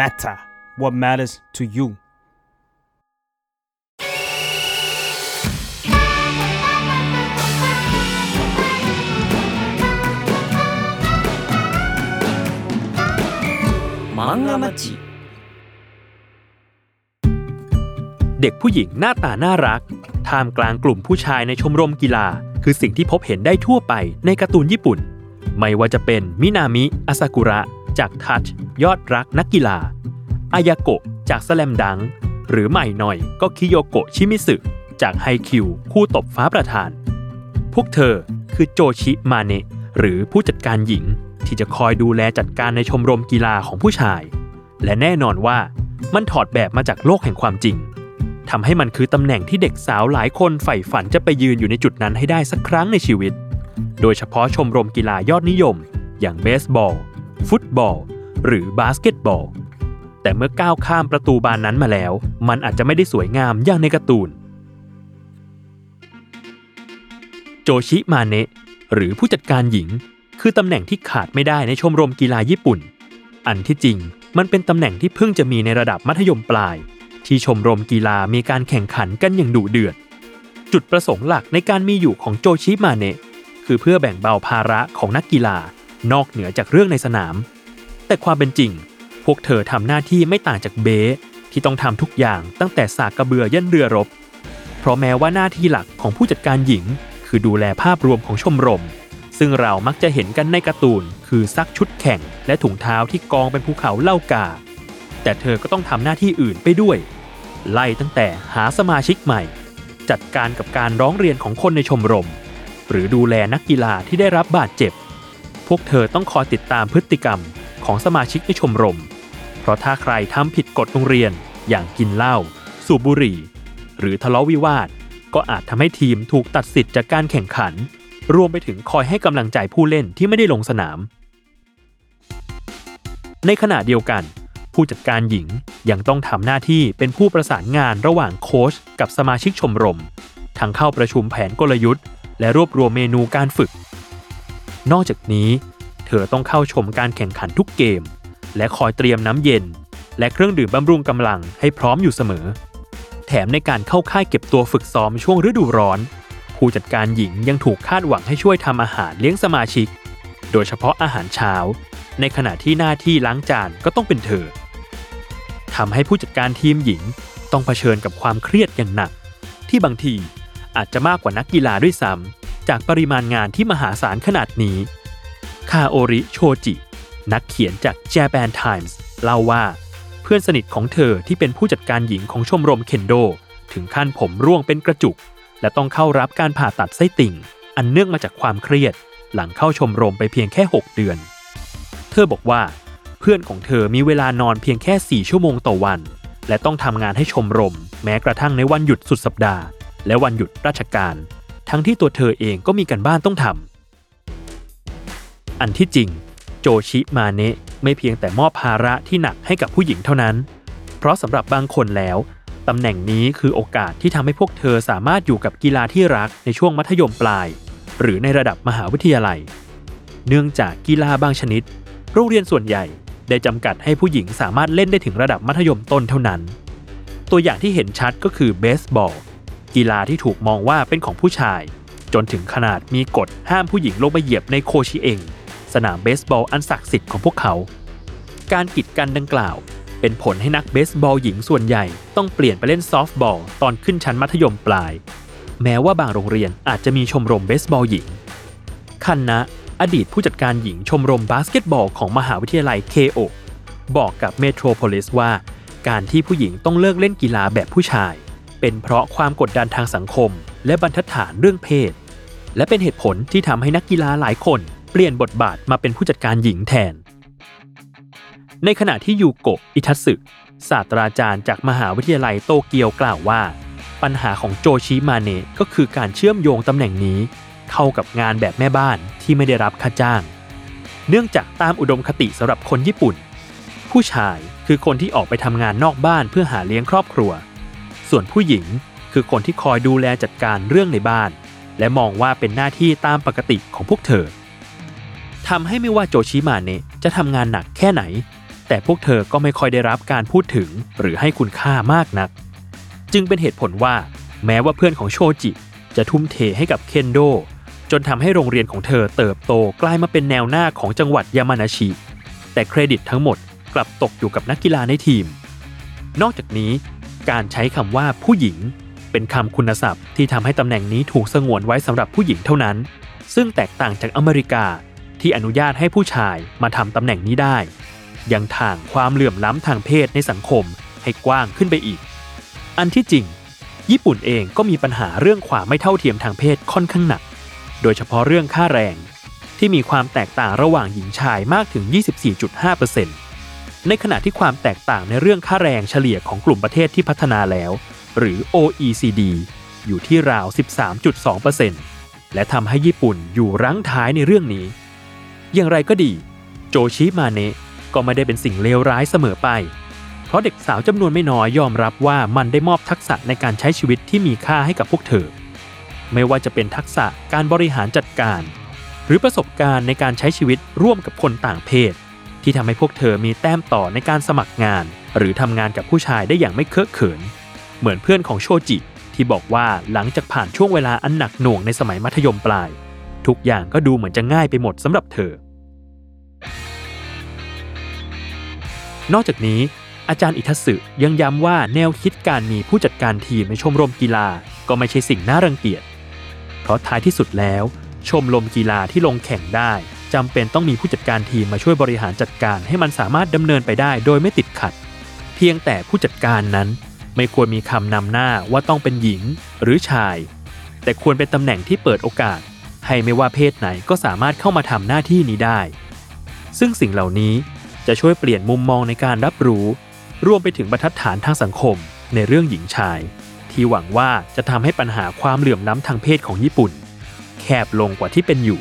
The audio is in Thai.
matter what matters to you มังงะมัจิเด็กผู้หญิงหน้าตาน่ารัก ท่ามกลางกลุ่มผู้ชายในชมรมกีฬา คือสิ่งที่พบเห็นได้ทั่วไปในการ์ตูนญี่ปุ่น ไม่ว่าจะเป็นมินามิอาซากุระ จากทัช ยอดรักนักกีฬา อายาโกะจากสแลมดัง หรือใหม่หน่อยก็คิโยโกะชิมิสึจากไฮคิวคู่ตบฟ้าประธาน พวกเธอคือโจชิมาเนะหรือผู้จัดการหญิงที่จะคอยดูแลจัดการในชมรมกีฬาของผู้ชาย และแน่นอนว่ามันถอดแบบมาจากโลกแห่งความจริงทำให้มันคือตำแหน่งที่เด็กสาวหลายคนใฝ่ฝันจะไปยืนอยู่ในจุดนั้นให้ได้สักครั้งในชีวิต โดยเฉพาะชมรมกีฬายอดนิยม อย่างเบสบอล ฟุตบอล หรือบาสเกตบอล แต่เมื่อก้าวข้ามประตูบานนั้นมาแล้ว มันอาจจะไม่ได้สวยงามอย่างในการ์ตูน โจชิมาเนะหรือผู้จัดการหญิง คือตำแหน่งที่ขาดไม่ได้ในชมรมกีฬาญี่ปุ่น อันที่จริงมันเป็นตำแหน่งที่เพิ่งจะมีในระดับมัธยมปลาย ที่ชมรมกีฬามีการแข่งขันกันอย่างดุเดือด จุดประสงค์หลักในการมีอยู่ของโจชิมาเนะคือเพื่อแบ่งเบาภาระของนักกีฬานอกเหนือจากเรื่องในสนาม แต่ความเป็นจริง พวกเธอทำหน้าที่ไม่ต่างจากเบสที่ต้องทำทุกอย่างตั้งแต่สากกระเบือยันเรือรบ เพราะแม้ว่าหน้าที่หลักของผู้จัดการหญิง คือดูแลภาพรวมของชมรม ซึ่งเรามักจะเห็นกันในการ์ตูน คือซักชุดแข่ง และถุงเท้าที่กองเป็นภูเขาเล้ากา แต่เธอก็ต้องทำหน้าที่อื่นไปด้วย ไล่ตั้งแต่หาสมาชิกใหม่ จัดการกับการร้องเรียนของคนในชมรม หรือดูแลนักกีฬาที่ได้รับบาดเจ็บ พวกเธอต้องคอยติดตามพฤติกรรม ของสมาชิกในชมรม เพราะถ้าใครทำผิดกฎโรงเรียนอย่างกินเหล้าสูบบุหรี่ หรือทะเลาะวิวาท ก็อาจทำให้ทีมถูกตัดสิทธิ์จากการแข่งขัน รวมไปถึงคอยให้กำลังใจผู้เล่นที่ไม่ได้ลงสนาม ในขณะเดียวกัน ผู้จัดการหญิงยังต้องทำหน้าที่เป็นผู้ประสานงานระหว่างโค้ชกับสมาชิกชมรม ทั้งเข้าประชุมแผนกลยุทธ์ และรวบรวมเมนูการฝึก นอกจากนี้ เธอต้องเข้าชมการแข่งขันทุกเกม และคอยเตรียมน้ำเย็น และเครื่องดื่มบำรุงกำลังให้พร้อมอยู่เสมอ แถมในการเข้าค่ายเก็บตัวฝึกซ้อมช่วงฤดูร้อน ผู้จัดการหญิงยังถูกคาดหวังให้ช่วยทำอาหารเลี้ยงสมาชิก โดยเฉพาะอาหารเช้า ในขณะที่หน้าที่ล้างจานก็ต้องเป็นเธอทำให้ผู้จัดการทีมหญิงต้องเผชิญกับความเครียดอย่างหนัก ที่บางทีอาจจะมากกว่านักกีฬาด้วยซ้ำจากปริมาณงานที่มหาศาลขนาดนี้ คาโอริโชจิ นักเขียนจาก Japan Times เล่าว่า เพื่อนสนิทของเธอที่เป็นผู้จัดการหญิงของชมรมเคนโด ถึงขั้นผมร่วงเป็นกระจุก และต้องเข้ารับการผ่าตัดไส้ติ่ง อันเนื่องมาจากความเครียด หลังเข้าชมรมไปเพียงแค่ 6 เดือน เธอบอกว่า เพื่อนของเธอมีเวลานอนเพียงแค่ 4 ชั่วโมงต่อวัน และต้องทำงานให้ชมรม แม้กระทั่งในวันหยุดสุดสัปดาห์ และวันหยุดราชการ ทั้งที่ตัวเธอเองก็มีการบ้านต้องทำ อันที่จริง โจชิมาเนะไม่เพียงแต่มอบภาระที่หนักให้กับผู้หญิงเท่านั้น เพราะสำหรับบางคนแล้วตำแหน่งนี้คือโอกาสที่ทำให้พวกเธอสามารถอยู่กับกีฬาที่รักในช่วงมัธยมปลาย หรือในระดับมหาวิทยาลัย เนื่องจากกีฬาบางชนิด โรงเรียนส่วนใหญ่ได้จำกัดให้ผู้หญิงสามารถเล่นได้ถึงระดับมัธยมต้นเท่านั้น ตัวอย่างที่เห็นชัดก็คือเบสบอลกีฬาที่ถูกมองว่าเป็นของผู้ชาย จนถึงขนาดมีกฎห้ามผู้หญิงลงไปเหยียบในโคชิเอง สนามเบสบอลอันศักดิ์สิทธิ์ของพวกเขา การกีดกันดังกล่าว เป็นผลให้นักเบสบอลหญิงส่วนใหญ่ต้องเปลี่ยนไปเล่นซอฟต์บอลตอนขึ้นชั้นมัธยมปลาย แม้ว่าบางโรงเรียนอาจจะมีชมรมเบสบอลหญิง คันนะ อดีตผู้จัดการหญิงชมรมบาสเกตบอลของมหาวิทยาลัยเคโอบอกกับเมโทรโพลิสว่า การที่ผู้หญิงต้องเลิกเล่นกีฬาแบบผู้ชาย เป็นเพราะความกดดันทางสังคม และบรรทัดฐานเรื่องเพศ และเป็นเหตุผลที่ทำให้นักกีฬาหลายคน ลี่ยนบทบาทมาเป็นผู้จัดการหญิงแทน ในขณะที่ยูโกะอิทัสึศาสตราจารย์จากมหาวิทยาลัยโตเกียวกล่าวว่า ปัญหาของโจชิมาเนะก็คือการเชื่อมโยงตำแหน่งนี้ เข้ากับงานแบบแม่บ้านที่ไม่ได้รับค่าจ้าง เนื่องจากตามอุดมคติสำหรับคนญี่ปุ่น ผู้ชายคือคนที่ออกไปทำงานนอกบ้านเพื่อหาเลี้ยงครอบครัว ส่วนผู้หญิงคือคนที่คอยดูแลจัดการเรื่องในบ้าน และมองว่าเป็นหน้าที่ตามปกติของพวกเธอ ทำให้ไม่ว่าโจชิมาเนะจะทำงานหนักแค่ไหน แต่พวกเธอก็ไม่ค่อยได้รับการพูดถึงหรือให้คุณค่ามากนัก จึงเป็นเหตุผลว่า แม้ว่าเพื่อนของโชจิ จะทุ่มเทให้กับเคนโด จนทำให้โรงเรียนของเธอเติบโตกลายมาเป็นแนวหน้าของจังหวัดยามานาชิ แต่เครดิตทั้งหมดกลับตกอยู่กับนักกีฬาในทีม นอกจากนี้ การใช้คำว่าผู้หญิง เป็นคำคุณศัพท์ที่ทำให้ตำแหน่งนี้ถูกสงวนไว้สำหรับผู้หญิงเท่านั้น ซึ่งแตกต่างจากอเมริกา ที่อนุญาตให้ผู้ชายมาทำตำแหน่งนี้ได้ ยังทางความเหลื่อมล้ำทางเพศในสังคมให้กว้างขึ้นไปอีก อันที่จริง ญี่ปุ่นเองก็มีปัญหาเรื่องความไม่เท่าเทียมทางเพศค่อนข้างหนัก โดยเฉพาะเรื่องค่าแรง ที่มีความแตกต่างระหว่างหญิงชายมากถึง 24.5%ในขณะที่ความแตกต่างในเรื่องค่าแรงเฉลี่ยของกลุ่มประเทศที่พัฒนาแล้ว หรือ OECD อยู่ที่ราว 13.2%และทำให้ญี่ปุ่นอยู่รั้งท้ายในเรื่องนี้ อย่างไรก็ดี โจชิมาเนะก็ไม่ได้เป็นสิ่งเลวร้ายเสมอไป เพราะเด็กสาวจำนวนไม่น้อยยอมรับว่ามันได้มอบทักษะในการใช้ชีวิตที่มีค่าให้กับพวกเธอ ไม่ว่าจะเป็นทักษะการบริหารจัดการ หรือประสบการณ์ในการใช้ชีวิตร่วมกับคนต่างเพศ ที่ทำให้พวกเธอมีแต้มต่อในการสมัครงาน หรือทำงานกับผู้ชายได้อย่างไม่เคอะเขิน เหมือนเพื่อนของโชจิที่บอกว่าหลังจากผ่านช่วงเวลาอันหนักหน่วงในสมัยมัธยมปลาย ทุกอย่างก็ดูเหมือนจะง่ายไปหมดสำหรับเธอ นอกจากนี้อาจารย์อิทัสึยังย้ำว่าแนวคิดการมีผู้จัดการทีมในชมรมกีฬาก็ไม่ใช่สิ่งน่ารังเกียจ เพราะท้ายที่สุดแล้ว ชมรมกีฬาที่ลงแข่งได้จำเป็นต้องมีผู้จัดการทีมมาช่วยบริหารจัดการให้มันสามารถดำเนินไปได้โดยไม่ติดขัด เพียงแต่ผู้จัดการนั้น ไม่ควรมีคำนำหน้าว่าต้องเป็นหญิงหรือชาย แต่ควรเป็นตำแหน่งที่เปิดโอกาส ให้ไม่ว่าเพศไหนก็สามารถเข้ามาทำหน้าที่นี้ได้ ซึ่งสิ่งเหล่านี้ จะช่วยเปลี่ยนมุมมองในการรับรู้ รวมไปถึงบรรทัดฐานทางสังคมในเรื่องหญิงชาย ที่หวังว่าจะทำให้ปัญหาความเหลื่อมล้ำทางเพศของญี่ปุ่น แคบลงกว่าที่เป็นอยู่